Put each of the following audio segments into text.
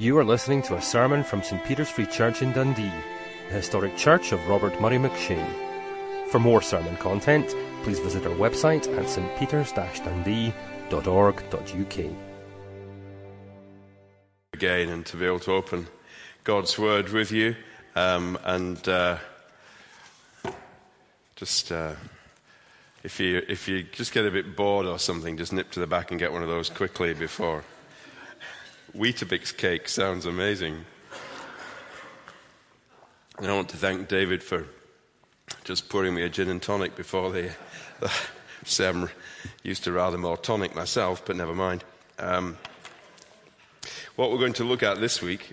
You are listening to a sermon from St Peter's Free Church in Dundee, the historic church of Robert Murray McCheyne. For more sermon content, please visit our website at stpeters-dundee.org.uk. Again, and to be able to open God's Word with you, um, and uh, just uh, if you if you just get a bit bored or something, just nip to the back and get one of those quickly before. Weetabix cake sounds amazing. And I want to thank David for just pouring me a gin and tonic before the, the sermon. Used to rather more tonic myself, but never mind. Um, what we're going to look at this week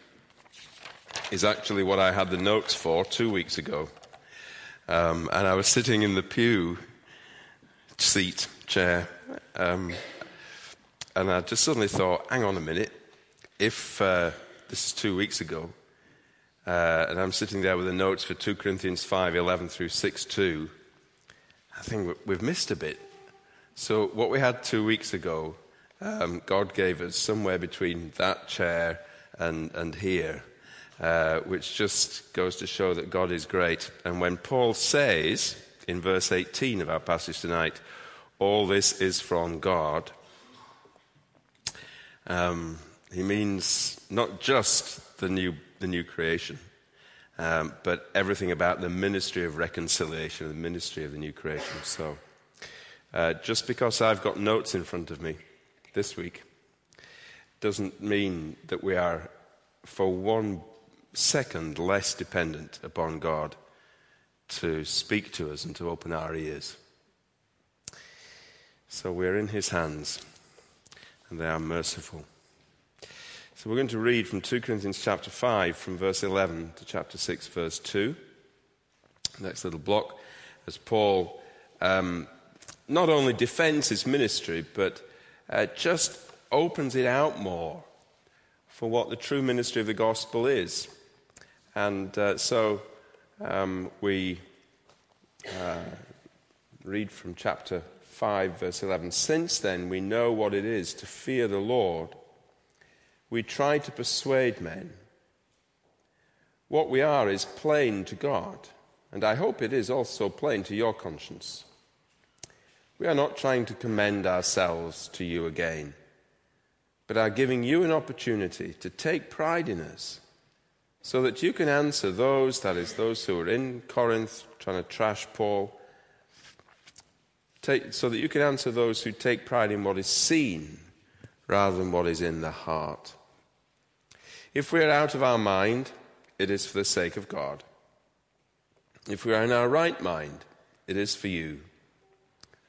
is actually what I had the notes for two weeks ago. Um, and I was sitting in the pew seat, chair, um, and I just suddenly thought, hang on a minute, if uh, this is two weeks ago, uh, and I'm sitting there with the notes for 2 Corinthians 5 11 through 6 2, I think we've missed a bit. So, what we had two weeks ago, um, God gave us somewhere between that chair and, and here, uh, which just goes to show that God is great. And when Paul says in verse 18 of our passage tonight, all this is from God, um, he means not just the new, the new creation, um, but everything about the ministry of reconciliation, the ministry of the new creation. So, uh, just because I've got notes in front of me this week doesn't mean that we are, for one second, less dependent upon God to speak to us and to open our ears. So we're in His hands, and they are merciful. We're going to read from 2 Corinthians chapter 5, from verse 11 to chapter 6, verse 2. Next little block, as Paul um, not only defends his ministry, but uh, just opens it out more for what the true ministry of the gospel is. And uh, so um, we uh, read from chapter 5, verse 11. Since then, we know what it is to fear the Lord we try to persuade men. What we are is plain to God, and I hope it is also plain to your conscience. We are not trying to commend ourselves to you again, but are giving you an opportunity to take pride in us so that you can answer those, that is, those who are in Corinth trying to trash Paul, take, so that you can answer those who take pride in what is seen rather than what is in the heart. If we are out of our mind, it is for the sake of God. If we are in our right mind, it is for you.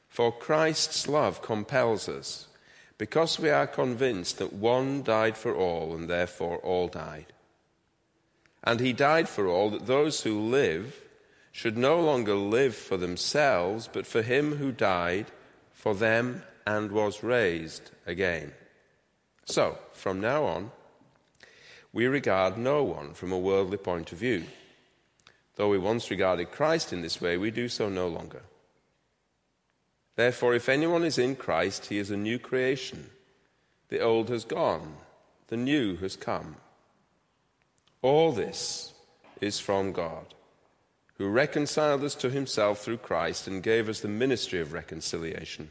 For Christ's love compels us, because we are convinced that one died for all, and therefore all died. And he died for all, that those who live should no longer live for themselves, but for him who died for them and was raised again. So, from now on, we regard no one from a worldly point of view. Though we once regarded Christ in this way, we do so no longer. Therefore, if anyone is in Christ, he is a new creation. The old has gone, the new has come. All this is from God, who reconciled us to himself through Christ and gave us the ministry of reconciliation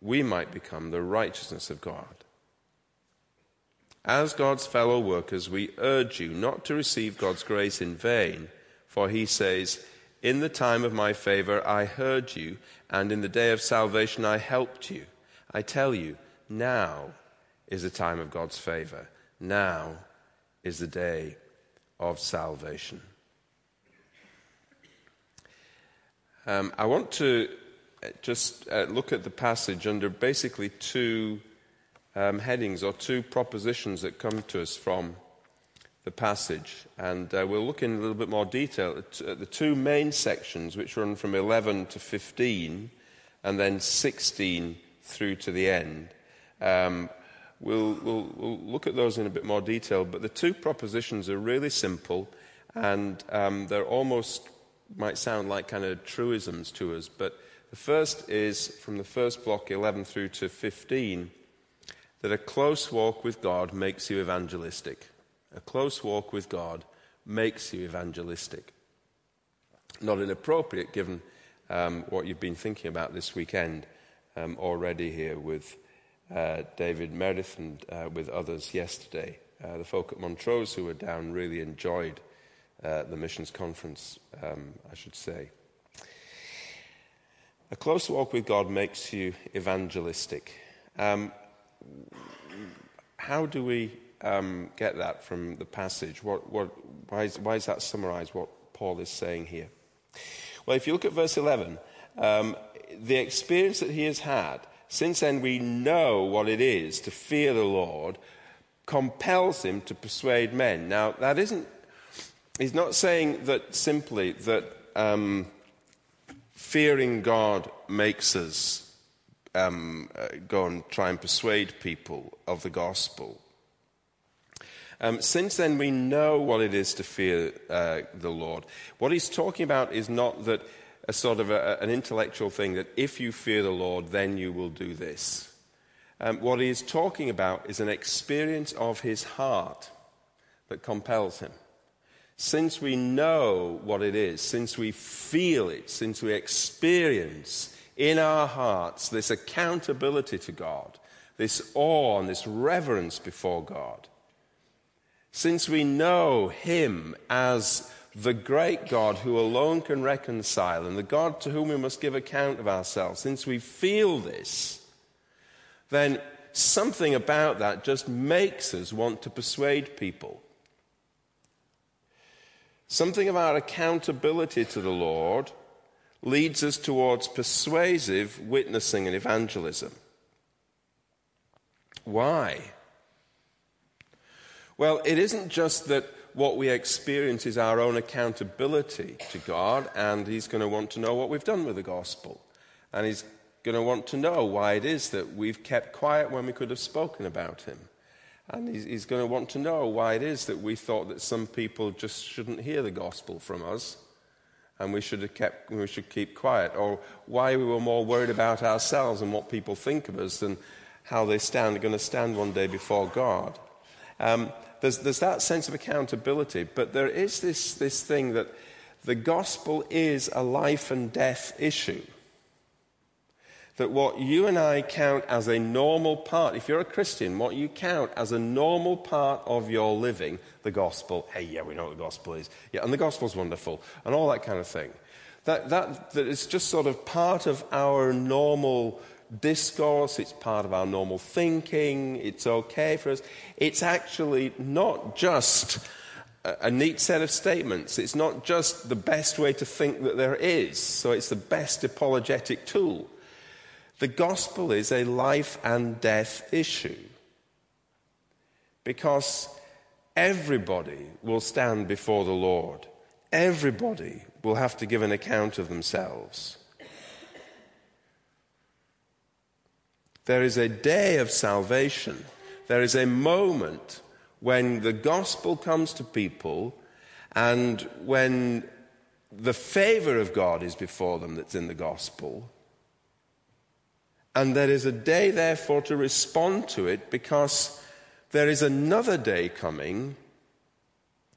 we might become the righteousness of God. As God's fellow workers, we urge you not to receive God's grace in vain, for he says, In the time of my favor I heard you, and in the day of salvation I helped you. I tell you, now is the time of God's favor. Now is the day of salvation. Um, I want to just uh, look at the passage under basically two um, headings or two propositions that come to us from the passage. And uh, we'll look in a little bit more detail at the two main sections, which run from 11 to 15 and then 16 through to the end. Um, we'll, we'll, we'll, look at those in a bit more detail, but the two propositions are really simple and um, they're almost, might sound like kind of truisms to us, but the first is from the first block, 11 through to 15, that a close walk with God makes you evangelistic. A close walk with God makes you evangelistic. Not inappropriate given um, what you've been thinking about this weekend um, already here with uh, David Meredith and uh, with others yesterday. Uh, the folk at Montrose who were down really enjoyed uh, the missions conference, um, I should say. A close walk with God makes you evangelistic. Um, how do we um, get that from the passage? What, what, why, is, why is that summarized what Paul is saying here? Well, if you look at verse 11, um, the experience that he has had, since then we know what it is to fear the Lord, compels him to persuade men. Now, that isn't, he's not saying that simply that um, fearing God makes us um, uh, go and try and persuade people of the gospel. Um, since then, we know what it is to fear uh, the Lord. What he's talking about is not that a sort of a, an intellectual thing that if you fear the Lord, then you will do this. Um, what he is talking about is an experience of his heart that compels him. Since we know what it is, since we feel it, since we experience in our hearts this accountability to God, this awe and this reverence before God, since we know Him as the great God who alone can reconcile and the God to whom we must give account of ourselves, since we feel this, then something about that just makes us want to persuade people. Something of our accountability to the Lord leads us towards persuasive witnessing and evangelism. Why? Well, it isn't just that what we experience is our own accountability to God, and He's going to want to know what we've done with the gospel. And He's going to want to know why it is that we've kept quiet when we could have spoken about Him. And he's, he's going to want to know why it is that we thought that some people just shouldn't hear the gospel from us and we should, have kept, we should keep quiet, or why we were more worried about ourselves and what people think of us than how they stand, going to stand one day before God. Um, there's, there's that sense of accountability, but there is this, this thing that the gospel is a life and death issue. That what you and I count as a normal part, if you're a Christian, what you count as a normal part of your living, the gospel, hey, yeah, we know what the gospel is. Yeah, and the gospel's wonderful, and all that kind of thing. That, that, that is just sort of part of our normal discourse, it's part of our normal thinking, it's okay for us. It's actually not just a neat set of statements, it's not just the best way to think that there is, so it's the best apologetic tool. The gospel is a life and death issue because everybody will stand before the Lord. Everybody will have to give an account of themselves. There is a day of salvation. There is a moment when the gospel comes to people and when the favor of God is before them that's in the gospel. And there is a day, therefore, to respond to it because there is another day coming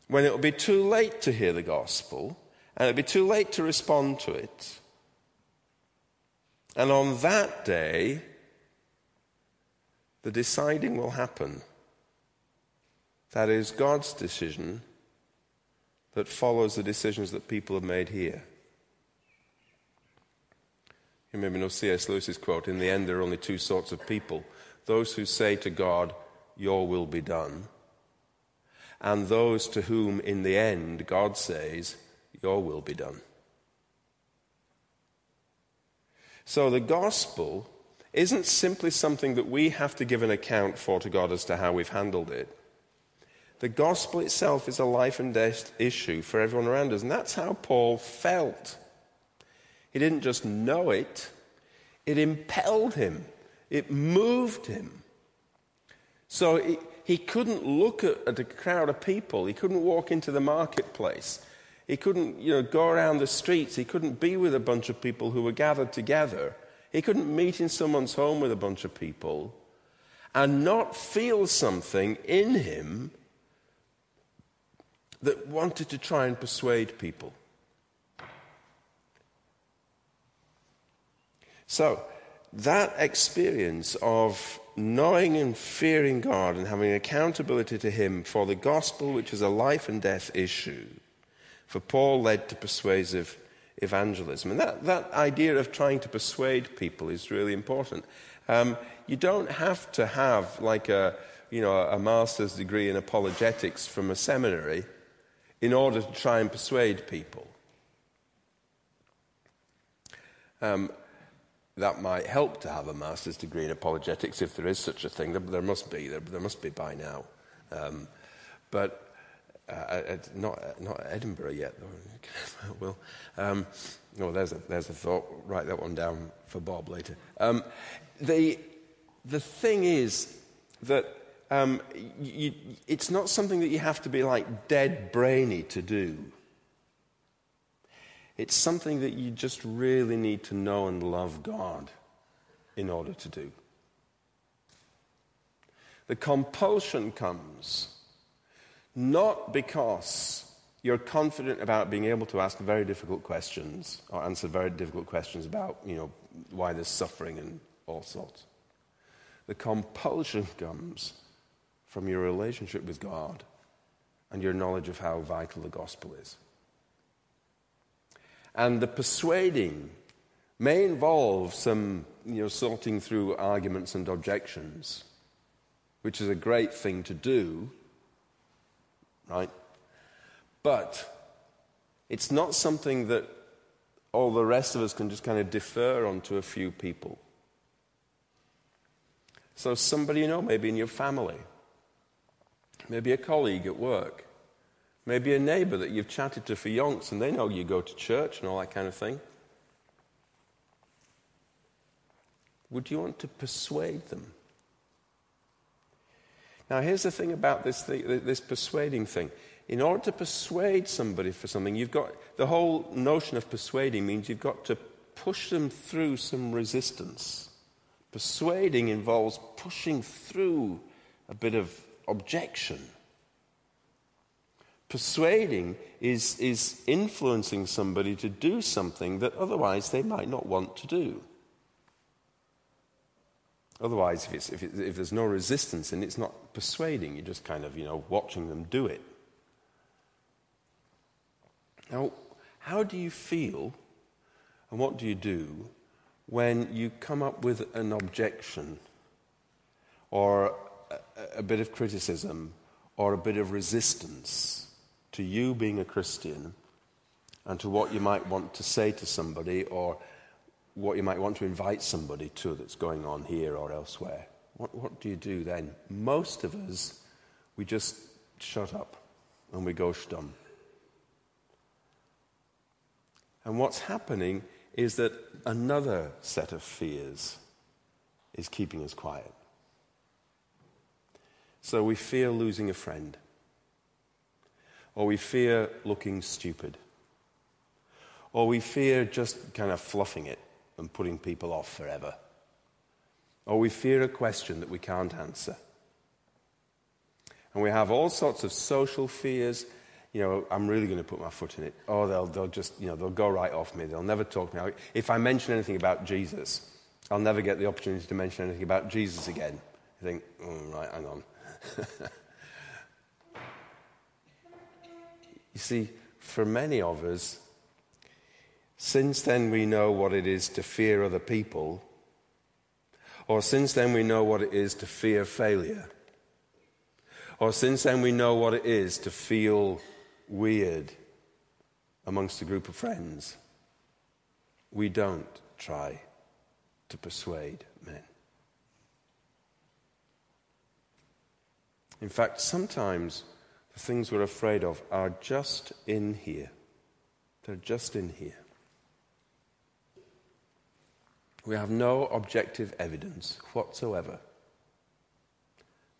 when it will be too late to hear the gospel and it'll be too late to respond to it. And on that day, the deciding will happen. That is God's decision that follows the decisions that people have made here. You maybe know C.S. Lewis's quote In the end, there are only two sorts of people those who say to God, Your will be done, and those to whom, in the end, God says, Your will be done. So the gospel isn't simply something that we have to give an account for to God as to how we've handled it. The gospel itself is a life and death issue for everyone around us. And that's how Paul felt. He didn't just know it, it impelled him, it moved him. So he, couldn't look at a crowd of people, he couldn't walk into the marketplace. He couldn't, you know, go around the streets. He couldn't be with a bunch of people who were gathered together. He couldn't meet in someone's home with a bunch of people and not feel something in him that wanted to try and persuade people. So, that experience of knowing and fearing God and having accountability to Him for the gospel, which is a life and death issue, for Paul led to persuasive evangelism. And that, that idea of trying to persuade people is really important. Um, you don't have to have like a, you know, a master's degree in apologetics from a seminary in order to try and persuade people. Um, that might help to have a master's degree in apologetics if there is such a thing. There, must be. There, must be by now. Um, but uh, not, not Edinburgh yet, though. well, um, oh, there's a, there's a thought. Write that one down for Bob later. Um, the, the thing is that um, you, it's not something that you have to be like dead brainy to do. It's something that you just really need to know and love God in order to do. The compulsion comes not because you're confident about being able to ask very difficult questions or answer very difficult questions about, you know, why there's suffering and all sorts. The compulsion comes from your relationship with God and your knowledge of how vital the gospel is. And the persuading may involve some, you know, sorting through arguments and objections, which is a great thing to do, right? But it's not something that all the rest of us can just kind of defer onto a few people. So, somebody you know, maybe in your family, maybe a colleague at work, maybe a neighbor that you've chatted to for yonks and they know you go to church and all that kind of thing. Would you want to persuade them? Now, here's the thing about this, thing, this persuading thing. In order to persuade somebody for something, you've got the whole notion of persuading means you've got to push them through some resistance. Persuading involves pushing through a bit of objection. Persuading is, is influencing somebody to do something that otherwise they might not want to do. Otherwise, if, if, if, there's no resistance and it's not persuading, you're just kind of, you know, watching them do it. Now, how do you feel and what do you do when you come up with an objection or a, a bit of criticism or a bit of resistance to you being a Christian and to what you might want to say to somebody or what you might want to invite somebody to that's going on here or elsewhere. What, what do you do then? Most of us, we just shut up and we go stum. And what's happening is that another set of fears is keeping us quiet. So we fear losing a friend, or we fear looking stupid, or we fear just kind of fluffing it and putting people off forever, or we fear a question that we can't answer. And we have all sorts of social fears you know, I'm really going to put my foot in it. Oh, they'll, they'll just, you know, they'll go right off me. They'll never talk to me. If I mention anything about Jesus, I'll never get the opportunity to mention anything about Jesus again. I think, oh, right, hang on. you see, for many of us, since then we know what it is to fear other people, or since then we know what it is to fear failure, or since then we know what it is to feel weird amongst a group of friends, we don't try to persuade men. In fact, sometimes the things we're afraid of, are just in here. They're just in here. We have no objective evidence whatsoever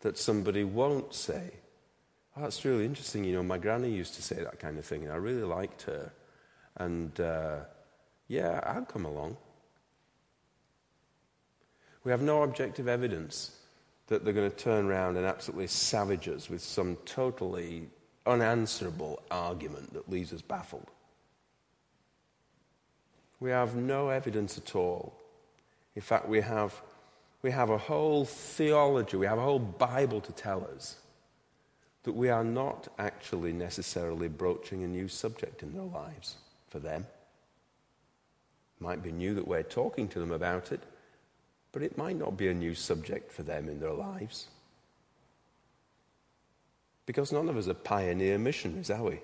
that somebody won't say, Oh, that's really interesting. You know, my granny used to say that kind of thing, and I really liked her. And uh, yeah, I'll come along. We have no objective evidence that they're going to turn around and absolutely savage us with some totally unanswerable argument that leaves us baffled. We have no evidence at all. In fact, we have, we have a whole theology, we have a whole Bible to tell us that we are not actually necessarily broaching a new subject in their lives for them. It might be new that we're talking to them about it, but it might not be a new subject for them in their lives. Because none of us are pioneer missionaries, are we?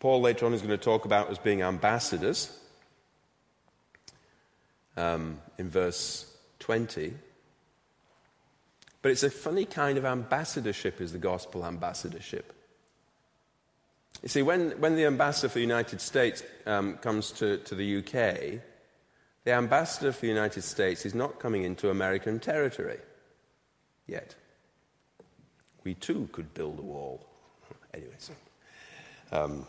Paul later on is going to talk about us being ambassadors um, in verse 20. But it's a funny kind of ambassadorship, is the gospel ambassadorship. You see, when, when the ambassador for the United States um, comes to, to the UK, the ambassador for the United States is not coming into American territory yet. We too could build a wall. Anyway, so. Um,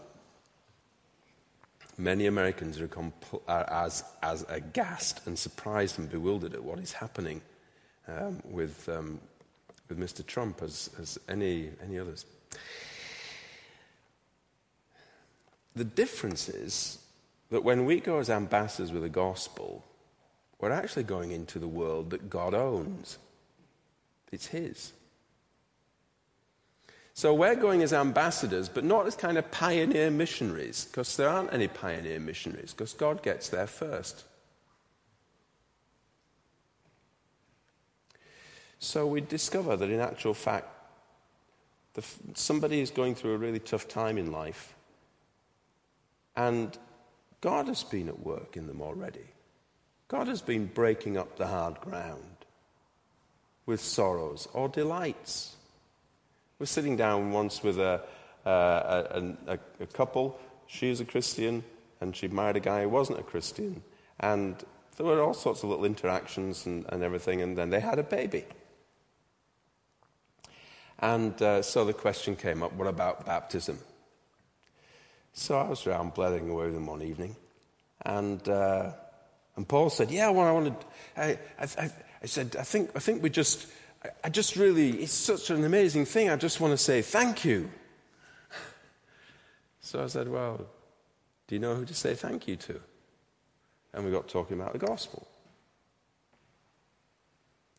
many Americans are, compl- are, as, as aghast and surprised and bewildered at what is happening um, with, um, with Mr. Trump as, as any, any others. The difference is that when we go as ambassadors with the gospel, we're actually going into the world that God owns. It's His. So we're going as ambassadors, but not as kind of pioneer missionaries, because there aren't any pioneer missionaries, because God gets there first. So we discover that in actual fact, the, somebody is going through a really tough time in life, and God has been at work in them already. God has been breaking up the hard ground with sorrows or delights. We're sitting down once with a, a, a, a couple. She was a Christian, and she married a guy who wasn't a Christian. And there were all sorts of little interactions and, and everything, and then they had a baby. And uh, so the question came up what about baptism? So I was around blathering away with them one evening, and, uh, and Paul said, Yeah, well, I wanted, I, I, I, said, I think, I think we just, I, I just really, it's such an amazing thing, I just want to say thank you. So I said, Well, do you know who to say thank you to? And we got talking about the gospel.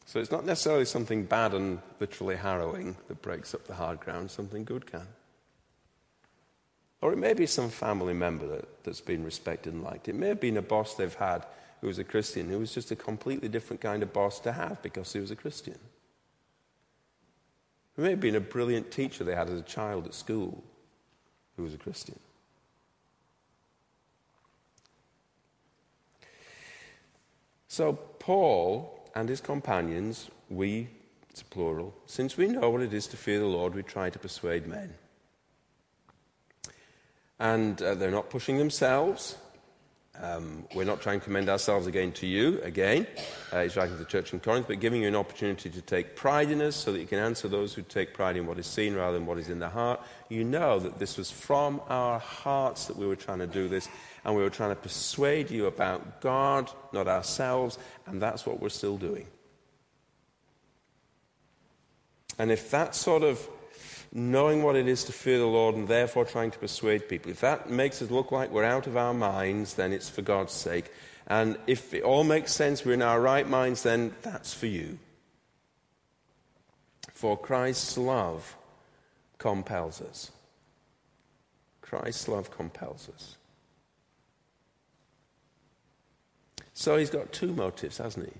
So it's not necessarily something bad and literally harrowing that breaks up the hard ground, something good can. Or it may be some family member that, that's been respected and liked. It may have been a boss they've had who was a Christian, who was just a completely different kind of boss to have because he was a Christian. It may have been a brilliant teacher they had as a child at school who was a Christian. So, Paul and his companions, we, it's plural, since we know what it is to fear the Lord, we try to persuade men. And uh, they're not pushing themselves. Um, we're not trying to commend ourselves again to you, again. Uh, he's writing to the church in Corinth, but giving you an opportunity to take pride in us so that you can answer those who take pride in what is seen rather than what is in the heart. You know that this was from our hearts that we were trying to do this, and we were trying to persuade you about God, not ourselves, and that's what we're still doing. And if that sort of knowing what it is to fear the Lord and therefore trying to persuade people, if that makes us look like we're out of our minds, then it's for God's sake. And if it all makes sense, we're in our right minds, then that's for you. For Christ's love compels us. Christ's love compels us. So he's got two motives, hasn't he?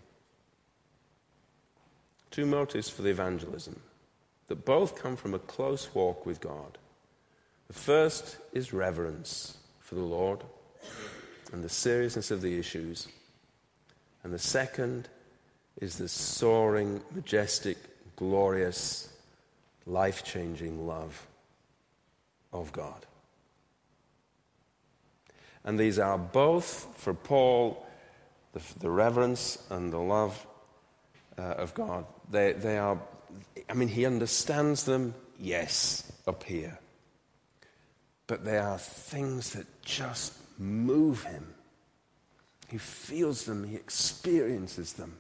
Two motives for the evangelism that both come from a close walk with God. The first is reverence for the Lord and the seriousness of the issues. And the second is the soaring, majestic, glorious life changing love of God. And these are both, for Paul, the, the reverence and the love uh, of God. They, they are, I mean, he understands them, yes, up here. But they are things that just move him. He feels them, he experiences them.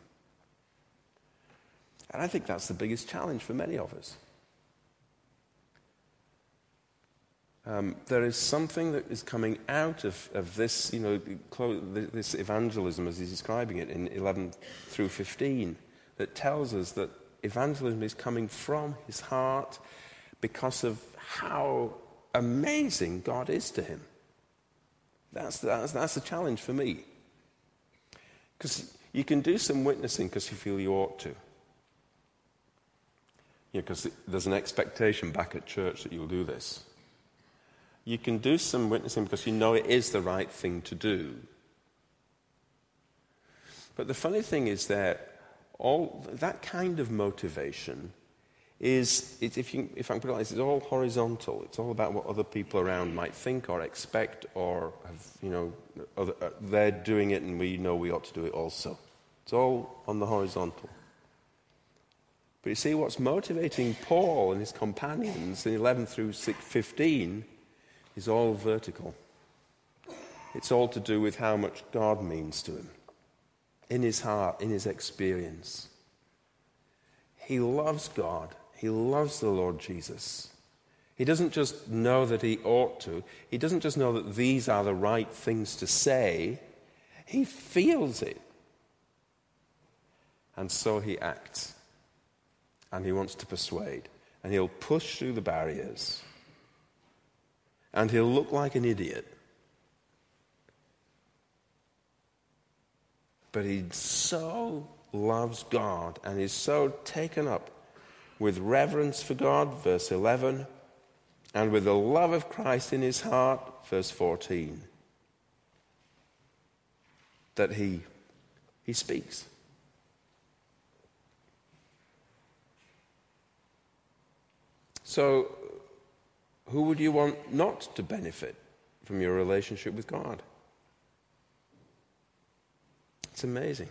And I think that's the biggest challenge for many of us. Um, there is something that is coming out of, of this, you know, this evangelism as he's describing it in 11 through 15 that tells us that evangelism is coming from his heart because of how amazing God is to him. That's, that's, that's the challenge for me. Because you can do some witnessing because you feel you ought to. Because there's an expectation back at church that you'll do this. You can do some witnessing because you know it is the right thing to do. But the funny thing is that all that kind of motivation is, if, you, if I can put it like this, it's all horizontal. It's all about what other people around might think or expect, or have, you know, other, uh, they're doing it and we know we ought to do it also. It's all on the horizontal. But you see, what's motivating Paul and his companions in 11 through 15 is all vertical. It's all to do with how much God means to him in his heart, in his experience. He loves God, he loves the Lord Jesus. He doesn't just know that he ought to, he doesn't just know that these are the right things to say, he feels it. And so he acts. And he wants to persuade. And he'll push through the barriers and he'll look like an idiot. But he so loves God and is so taken up with reverence for God, verse 11, and with the love of Christ in his heart, verse 14, that he, he speaks. So, who would you want not to benefit from your relationship with God? It's amazing.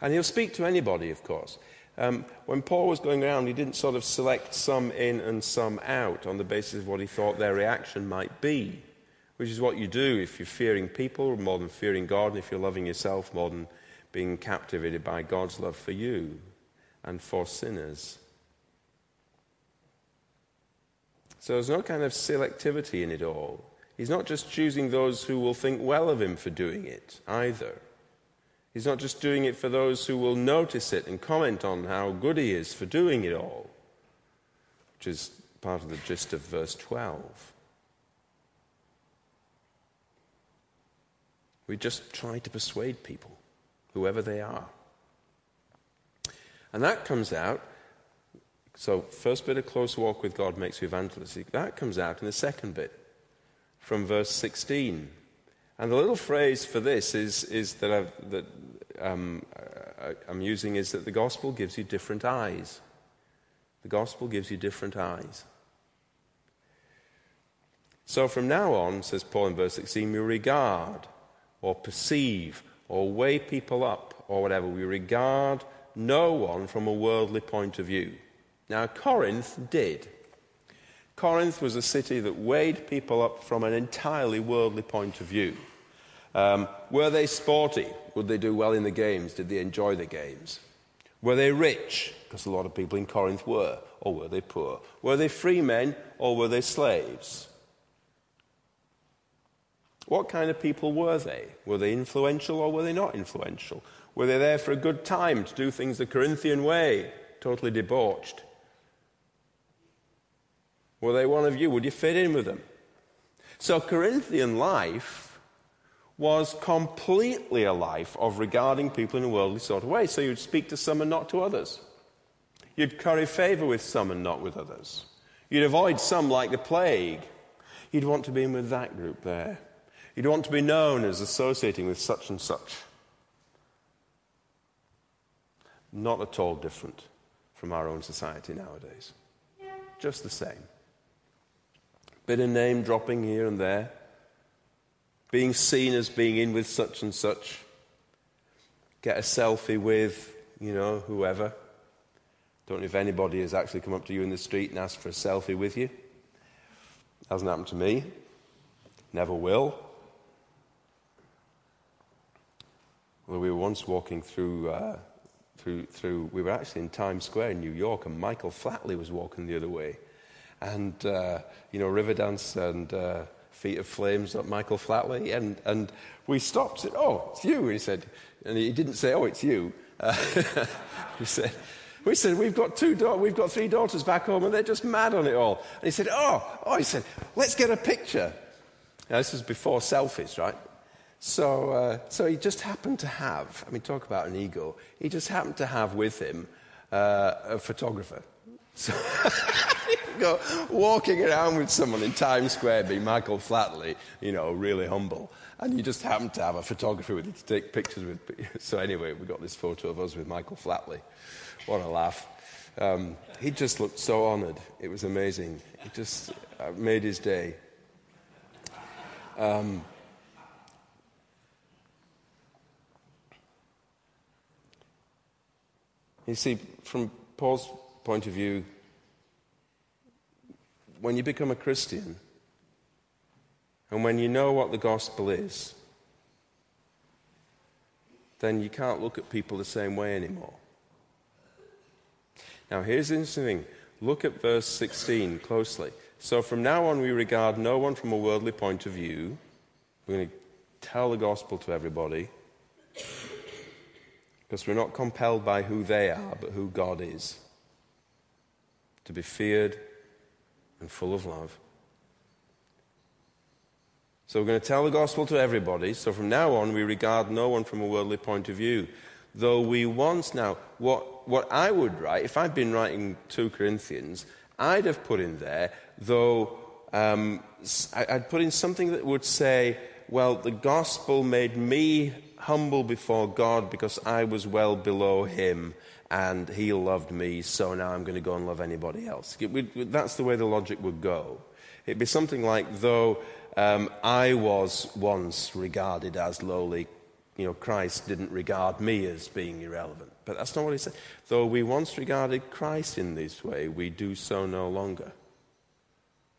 And he'll speak to anybody, of course. Um, when Paul was going around, he didn't sort of select some in and some out on the basis of what he thought their reaction might be, which is what you do if you're fearing people more than fearing God, and if you're loving yourself more than being captivated by God's love for you and for sinners. So there's no kind of selectivity in it all. He's not just choosing those who will think well of him for doing it either. He's not just doing it for those who will notice it and comment on how good he is for doing it all, which is part of the gist of verse 12. We just try to persuade people, whoever they are. And that comes out so, first bit of close walk with God makes you evangelistic. That comes out in the second bit from verse 16. And the little phrase for this is, is that, I've, that um, I'm using is that the gospel gives you different eyes. The gospel gives you different eyes. So from now on, says Paul in verse 16, we regard or perceive or weigh people up or whatever. We regard no one from a worldly point of view. Now, Corinth did. Corinth was a city that weighed people up from an entirely worldly point of view. Um, were they sporty? Would they do well in the games? Did they enjoy the games? Were they rich? Because a lot of people in Corinth were. Or were they poor? Were they free men or were they slaves? What kind of people were they? Were they influential or were they not influential? Were they there for a good time to do things the Corinthian way, totally debauched? Were they one of you? Would you fit in with them? So, Corinthian life was completely a life of regarding people in a worldly sort of way. So, you'd speak to some and not to others. You'd curry favor with some and not with others. You'd avoid some like the plague. You'd want to be in with that group there. You'd want to be known as associating with such and such. Not at all different from our own society nowadays. Just the same. Bit of name dropping here and there, being seen as being in with such and such, get a selfie with, you know, whoever. Don't know if anybody has actually come up to you in the street and asked for a selfie with you. Hasn't happened to me. Never will. Well, we were once walking through, uh, through, through, we were actually in Times Square in New York, and Michael Flatley was walking the other way. And, uh, you know, Riverdance and uh, Feet of Flames up Michael Flatley. And, and we stopped, said, Oh, it's you. He said, and he didn't say, Oh, it's you. Uh, he said, we said, we've got two we've got three daughters back home and they're just mad on it all. And he said, oh, oh, he said, let's get a picture. Now, this was before selfies, right? So, uh, so he just happened to have, I mean, talk about an ego, he just happened to have with him uh, a photographer. So go walking around with someone in Times Square, being Michael Flatley, you know, really humble, and you just happen to have a photographer with you to take pictures with. So anyway, we got this photo of us with Michael Flatley. What a laugh! Um, he just looked so honoured. It was amazing. It just uh, made his day. Um, you see, from Paul's point of view, when you become a Christian and when you know what the gospel is, then you can't look at people the same way anymore. Now, here's the interesting thing. Look at verse 16 closely. So, from now on, we regard no one from a worldly point of view. We're going to tell the gospel to everybody because we're not compelled by who they are, but who God is. To be feared and full of love. So we're going to tell the gospel to everybody. So from now on, we regard no one from a worldly point of view. Though we once now, what, what I would write, if I'd been writing 2 Corinthians, I'd have put in there, though um, I'd put in something that would say, well, the gospel made me humble before God because I was well below him and he loved me, so now I'm going to go and love anybody else. That's the way the logic would go. It'd be something like, though um, I was once regarded as lowly, you know, Christ didn't regard me as being irrelevant. But that's not what he said. Though we once regarded Christ in this way, we do so no longer.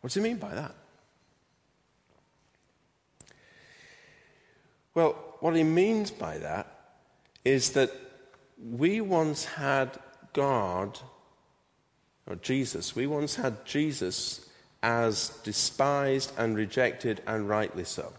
What does he mean by that? Well, what he means by that is that we once had God, or Jesus, we once had Jesus as despised and rejected, and rightly so.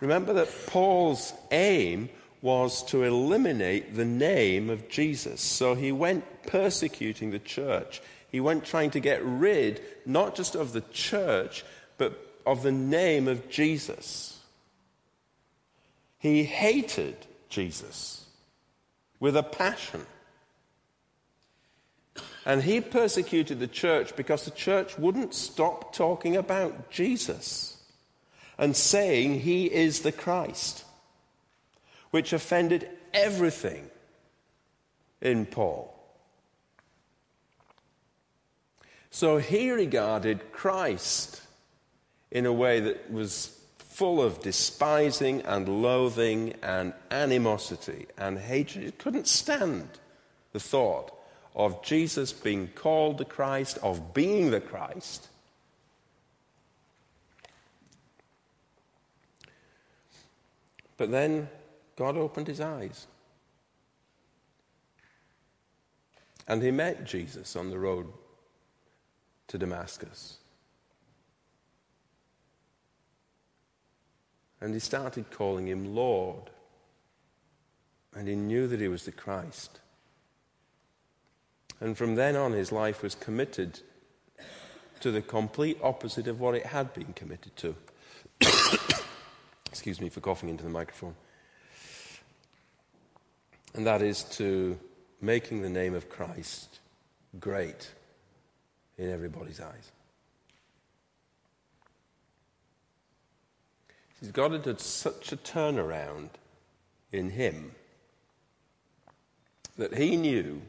Remember that Paul's aim was to eliminate the name of Jesus. So he went persecuting the church. He went trying to get rid not just of the church, but of the name of Jesus. He hated Jesus with a passion. And he persecuted the church because the church wouldn't stop talking about Jesus and saying he is the Christ, which offended everything in Paul. So he regarded Christ in a way that was full of despising and loathing and animosity and hatred. It couldn't stand the thought of Jesus being called the Christ, of being the Christ. But then God opened his eyes. And he met Jesus on the road to Damascus. And he started calling him Lord. And he knew that he was the Christ. And from then on, his life was committed to the complete opposite of what it had been committed to. Excuse me for coughing into the microphone. And that is to making the name of Christ great in everybody's eyes. God had done such a turnaround in him that he knew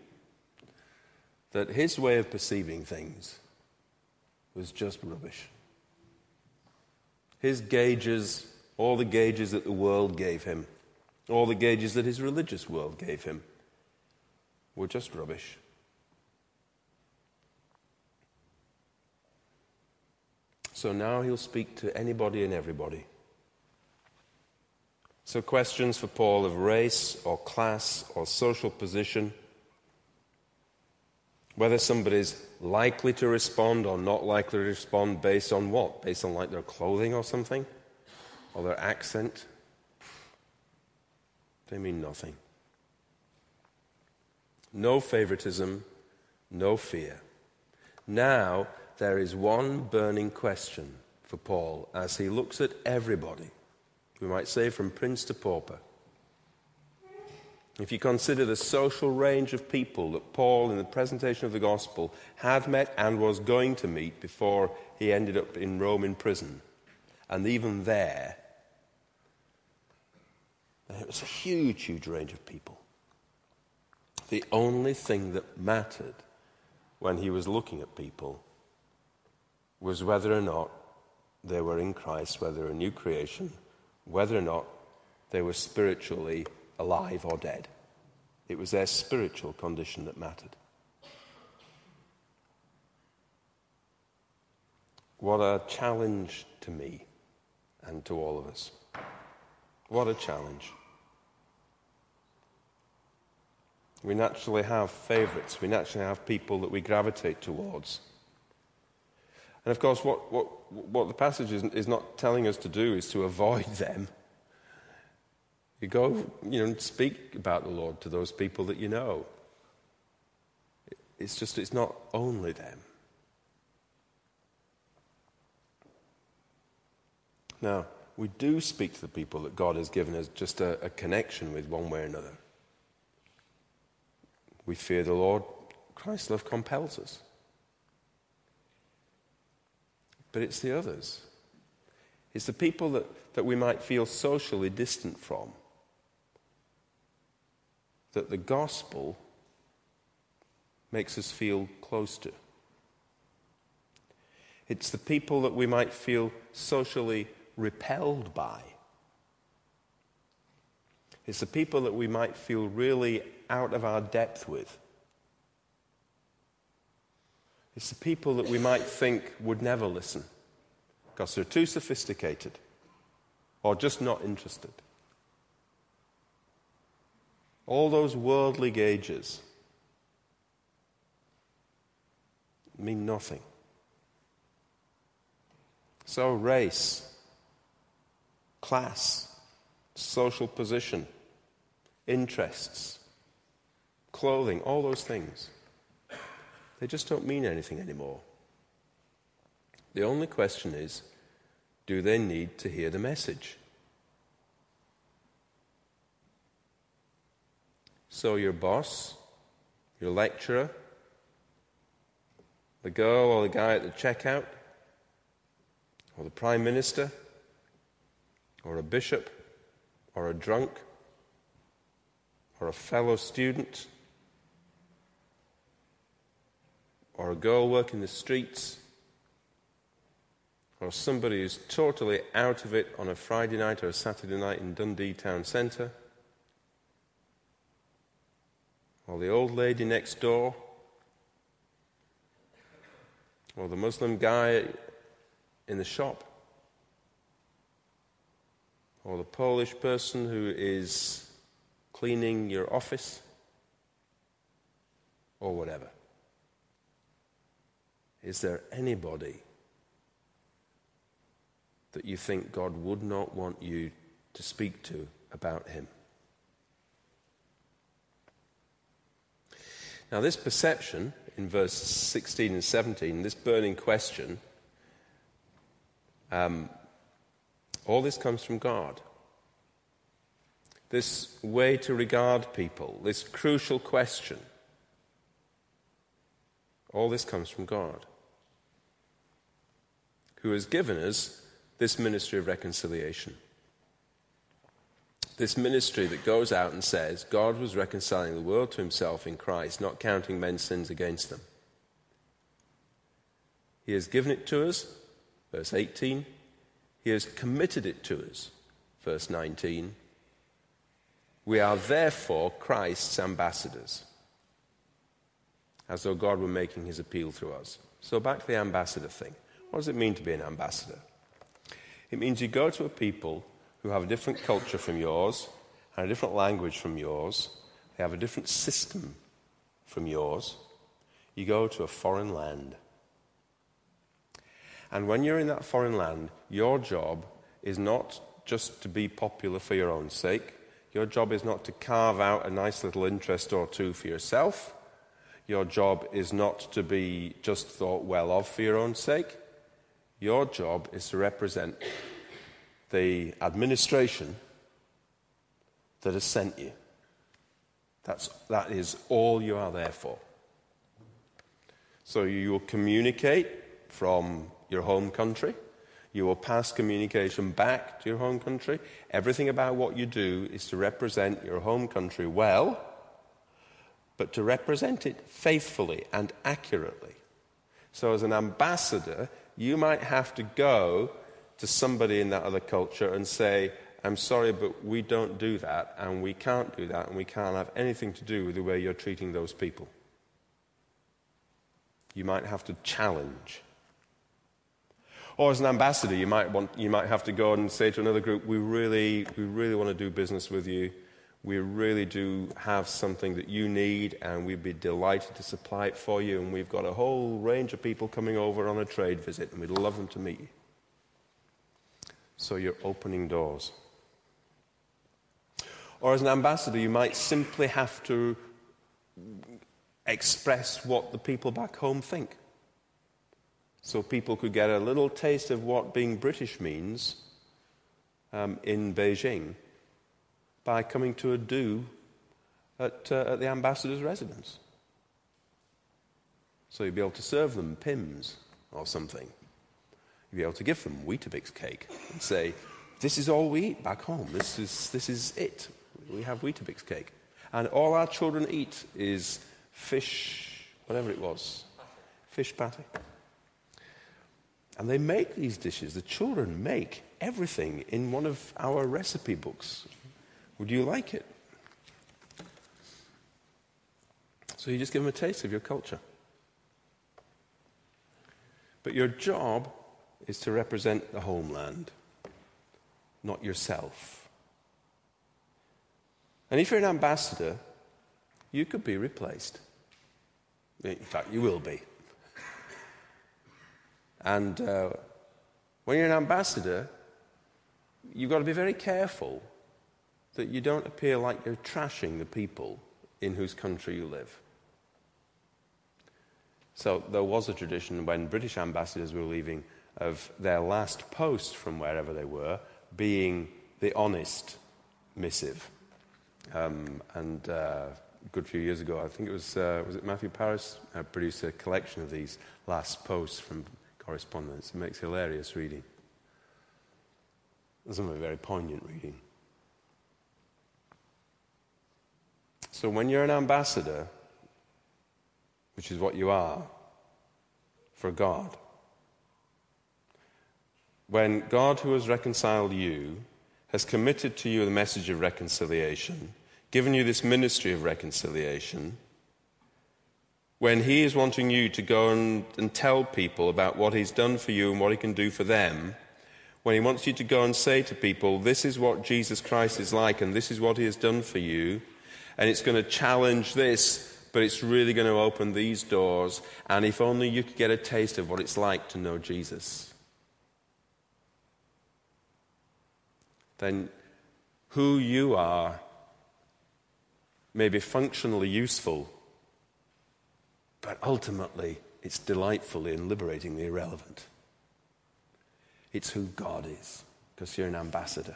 that his way of perceiving things was just rubbish. His gauges, all the gauges that the world gave him, all the gauges that his religious world gave him, were just rubbish. So now he'll speak to anybody and everybody. So, questions for Paul of race or class or social position, whether somebody's likely to respond or not likely to respond based on what? Based on like their clothing or something? Or their accent? They mean nothing. No favoritism, no fear. Now there is one burning question for Paul as he looks at everybody we might say from prince to pauper. If you consider the social range of people that Paul, in the presentation of the gospel, had met and was going to meet before he ended up in Rome in prison, and even there, it was a huge, huge range of people. The only thing that mattered when he was looking at people was whether or not they were in Christ, whether a new creation, whether or not they were spiritually alive or dead. It was their spiritual condition that mattered. What a challenge to me and to all of us. What a challenge. We naturally have favorites. We naturally have people that we gravitate towards. And of course, what, what, what the passage is, is not telling us to do is to avoid them. You go, you know, speak about the Lord to those people that you know. It's just, it's not only them. Now, we do speak to the people that God has given us just a, a connection with one way or another. We fear the Lord. Christ's love compels us. But it's the others. It's the people that, that we might feel socially distant from. That the gospel makes us feel close to. It's the people that we might feel socially repelled by. It's the people that we might feel really out of our depth with. It's the people that we might think would never listen because they're too sophisticated or just not interested. All those worldly gauges mean nothing. So, race, class, social position, interests, clothing, all those things they just don't mean anything anymore. The only question is do they need to hear the message? So, your boss, your lecturer, the girl or the guy at the checkout, or the prime minister, or a bishop, or a drunk, or a fellow student, or a girl working the streets, or somebody who's totally out of it on a Friday night or a Saturday night in Dundee town centre, or the old lady next door, or the Muslim guy in the shop, or the Polish person who is cleaning your office, or whatever. Is there anybody that you think God would not want you to speak to about Him? Now, this perception in verse 16 and 17, this burning question, um, all this comes from God. This way to regard people, this crucial question, all this comes from God who has given us this ministry of reconciliation. this ministry that goes out and says God was reconciling the world to himself in Christ, not counting men's sins against them. He has given it to us, verse 18. He has committed it to us, verse 19. We are therefore Christ's ambassadors, as though God were making his appeal through us. So, back to the ambassador thing. What does it mean to be an ambassador? It means you go to a people who have a different culture from yours and a different language from yours, they have a different system from yours. You go to a foreign land. And when you're in that foreign land, your job is not just to be popular for your own sake. Your job is not to carve out a nice little interest or two for yourself. Your job is not to be just thought well of for your own sake. Your job is to represent the administration that has sent you. That's, that is all you are there for. So you will communicate from your home country. You will pass communication back to your home country. Everything about what you do is to represent your home country well, but to represent it faithfully and accurately. So, as an ambassador, you might have to go to somebody in that other culture and say, I'm sorry, but we don't do that, and we can't do that, and we can't have anything to do with the way you're treating those people. You might have to challenge. Or as an ambassador, you might, want, you might have to go and say to another group, we really, we really want to do business with you. We really do have something that you need, and we'd be delighted to supply it for you. And we've got a whole range of people coming over on a trade visit, and we'd love them to meet you. So you're opening doors. Or as an ambassador, you might simply have to express what the people back home think. So people could get a little taste of what being British means um, in Beijing by coming to a do at, uh, at the ambassador's residence. So you'd be able to serve them Pimm's or something. You'd be able to give them Weetabix cake and say, This is all we eat back home. This is, this is it. We have Weetabix cake. And all our children eat is fish, whatever it was, fish patty. And they make these dishes. The children make everything in one of our recipe books. Would you like it? So you just give them a taste of your culture. But your job is to represent the homeland, not yourself. And if you're an ambassador, you could be replaced. In fact, you will be. And uh, when you're an ambassador, you've got to be very careful that you don't appear like you're trashing the people in whose country you live. So there was a tradition when British ambassadors were leaving of their last post from wherever they were being the honest missive. Um, and uh, a good few years ago, I think it was, uh, was it Matthew Parris uh, produced a collection of these last posts from correspondence. It makes hilarious reading. Some of very poignant reading. So when you're an ambassador, which is what you are, for God, when God, who has reconciled you, has committed to you the message of reconciliation, given you this ministry of reconciliation, when He is wanting you to go and, and, tell people about what He's done for you and what He can do for them, when He wants you to go and say to people, This is what Jesus Christ is like and this is what He has done for you, and it's going to challenge this, but it's really going to open these doors, and if only you could get a taste of what it's like to know Jesus. then who you are may be functionally useful, but ultimately it's delightfully and liberatingly irrelevant. It's who God is, because you're an ambassador.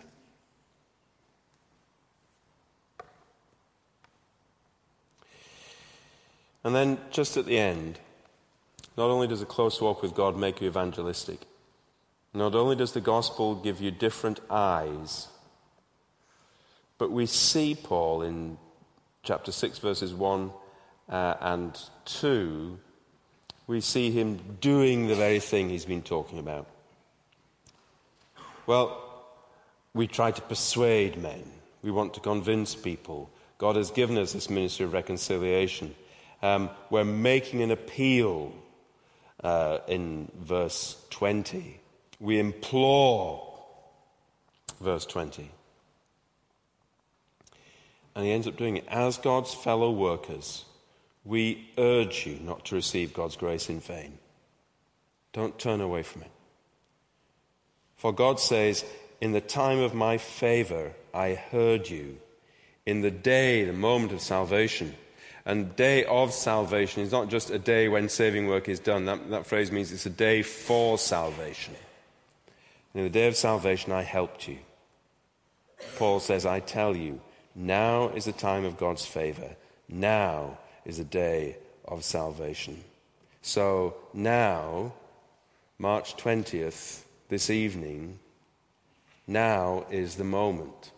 And then, just at the end, not only does a close walk with God make you evangelistic, not only does the gospel give you different eyes But we see Paul in chapter 6, verses 1 uh, and 2, we see him doing the very thing he's been talking about. Well, we try to persuade men, we want to convince people. God has given us this ministry of reconciliation. Um, we're making an appeal uh, in verse 20. We implore, verse 20. And he ends up doing it. As God's fellow workers, we urge you not to receive God's grace in vain. Don't turn away from it. For God says, In the time of my favor, I heard you. In the day, the moment of salvation. And day of salvation is not just a day when saving work is done. That, that phrase means it's a day for salvation. In the day of salvation, I helped you. Paul says, I tell you, now is the time of God's favor. Now is the day of salvation. So now, March 20th, this evening, now is the moment.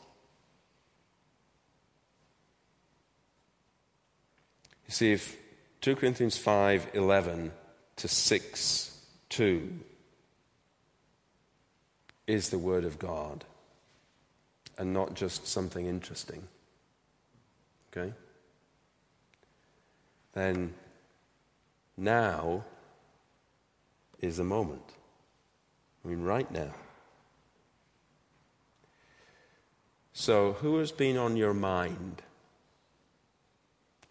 You see, if 2 Corinthians 5 11 to 6 2 is the Word of God and not just something interesting. Okay? Then now is the moment. I mean, right now. So, who has been on your mind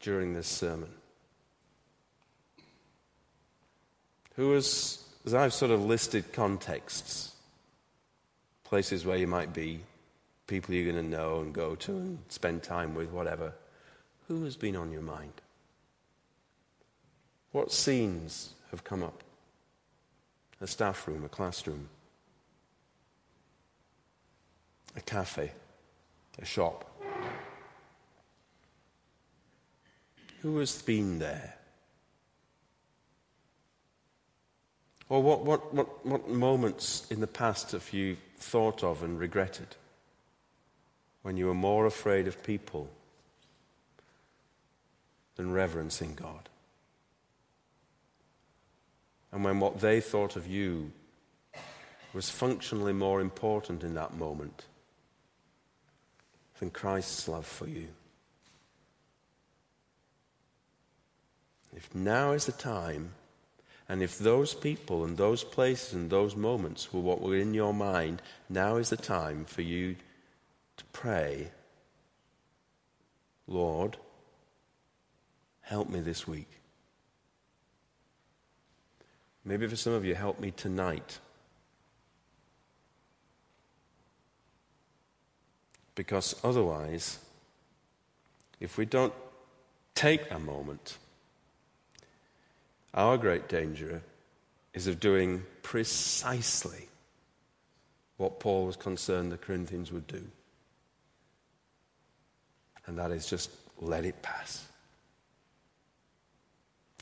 during this sermon? Who has, as I've sort of listed contexts, places where you might be, people you're going to know and go to and spend time with, whatever. Who has been on your mind? What scenes have come up? A staff room, a classroom, a cafe, a shop. Who has been there? Or what, what, what, what moments in the past have you thought of and regretted? when you were more afraid of people than reverencing God. And when what they thought of you was functionally more important in that moment than Christ's love for you. If now is the time, and if those people and those places and those moments were what were in your mind, now is the time for you to pray, Lord, help me this week. Maybe for some of you, help me tonight. Because otherwise, if we don't take a moment, our great danger is of doing precisely what Paul was concerned the Corinthians would do and that is just let it pass.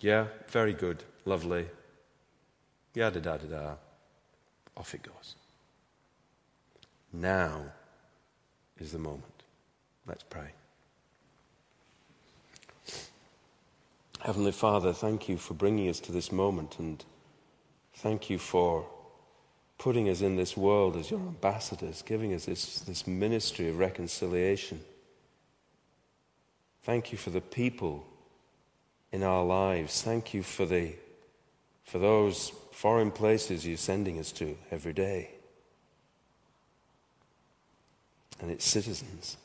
Yeah, very good, lovely. Yeah, da da da da. Off it goes. Now is the moment. Let's pray. Heavenly Father, thank you for bringing us to this moment and thank you for putting us in this world as your ambassadors, giving us this, this ministry of reconciliation. Thank you for the people in our lives. Thank you for, the, for those foreign places you're sending us to every day and its citizens.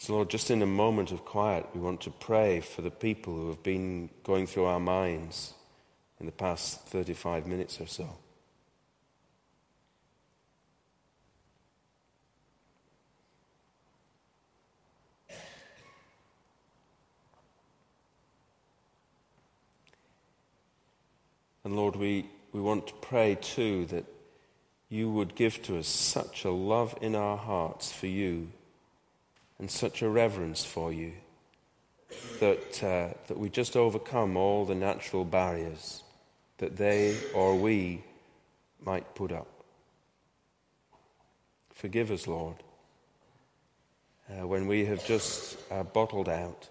So, Lord, just in a moment of quiet, we want to pray for the people who have been going through our minds in the past 35 minutes or so. And Lord, we, we want to pray too that you would give to us such a love in our hearts for you and such a reverence for you that, uh, that we just overcome all the natural barriers that they or we might put up. Forgive us, Lord, uh, when we have just uh, bottled out.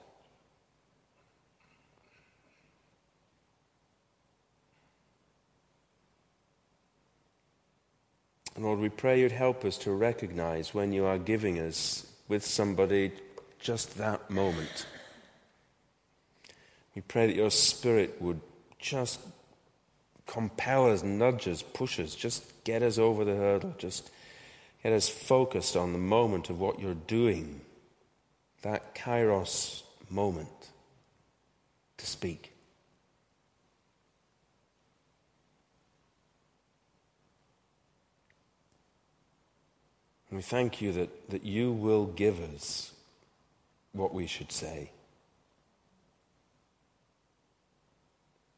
And Lord, we pray you'd help us to recognize when you are giving us with somebody just that moment. We pray that your Spirit would just compel us, nudge us, push us, just get us over the hurdle, just get us focused on the moment of what you're doing, that kairos moment to speak. And we thank you that, that you will give us what we should say.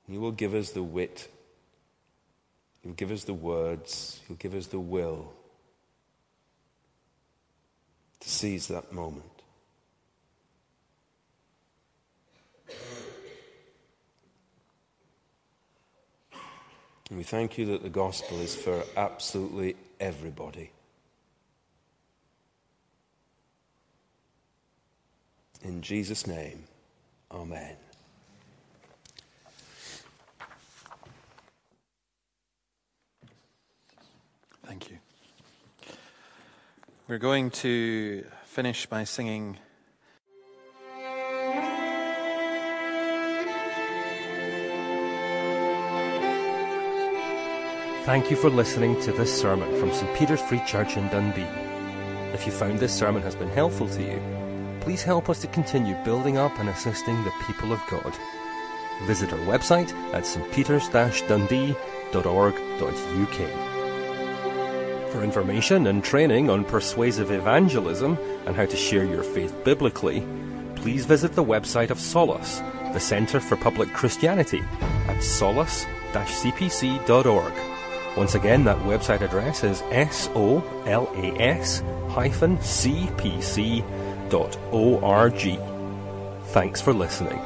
You will give us the wit. You'll give us the words. You'll give us the will to seize that moment. And we thank you that the gospel is for absolutely everybody. In Jesus' name, Amen. Thank you. We're going to finish by singing. Thank you for listening to this sermon from St. Peter's Free Church in Dundee. If you found this sermon has been helpful to you, please help us to continue building up and assisting the people of God. Visit our website at stpeters-dundee.org.uk. For information and training on persuasive evangelism and how to share your faith biblically, please visit the website of Solas, the Centre for Public Christianity, at solas-cpc.org. Once again, that website address is solas-cpc.org. Thanks for listening.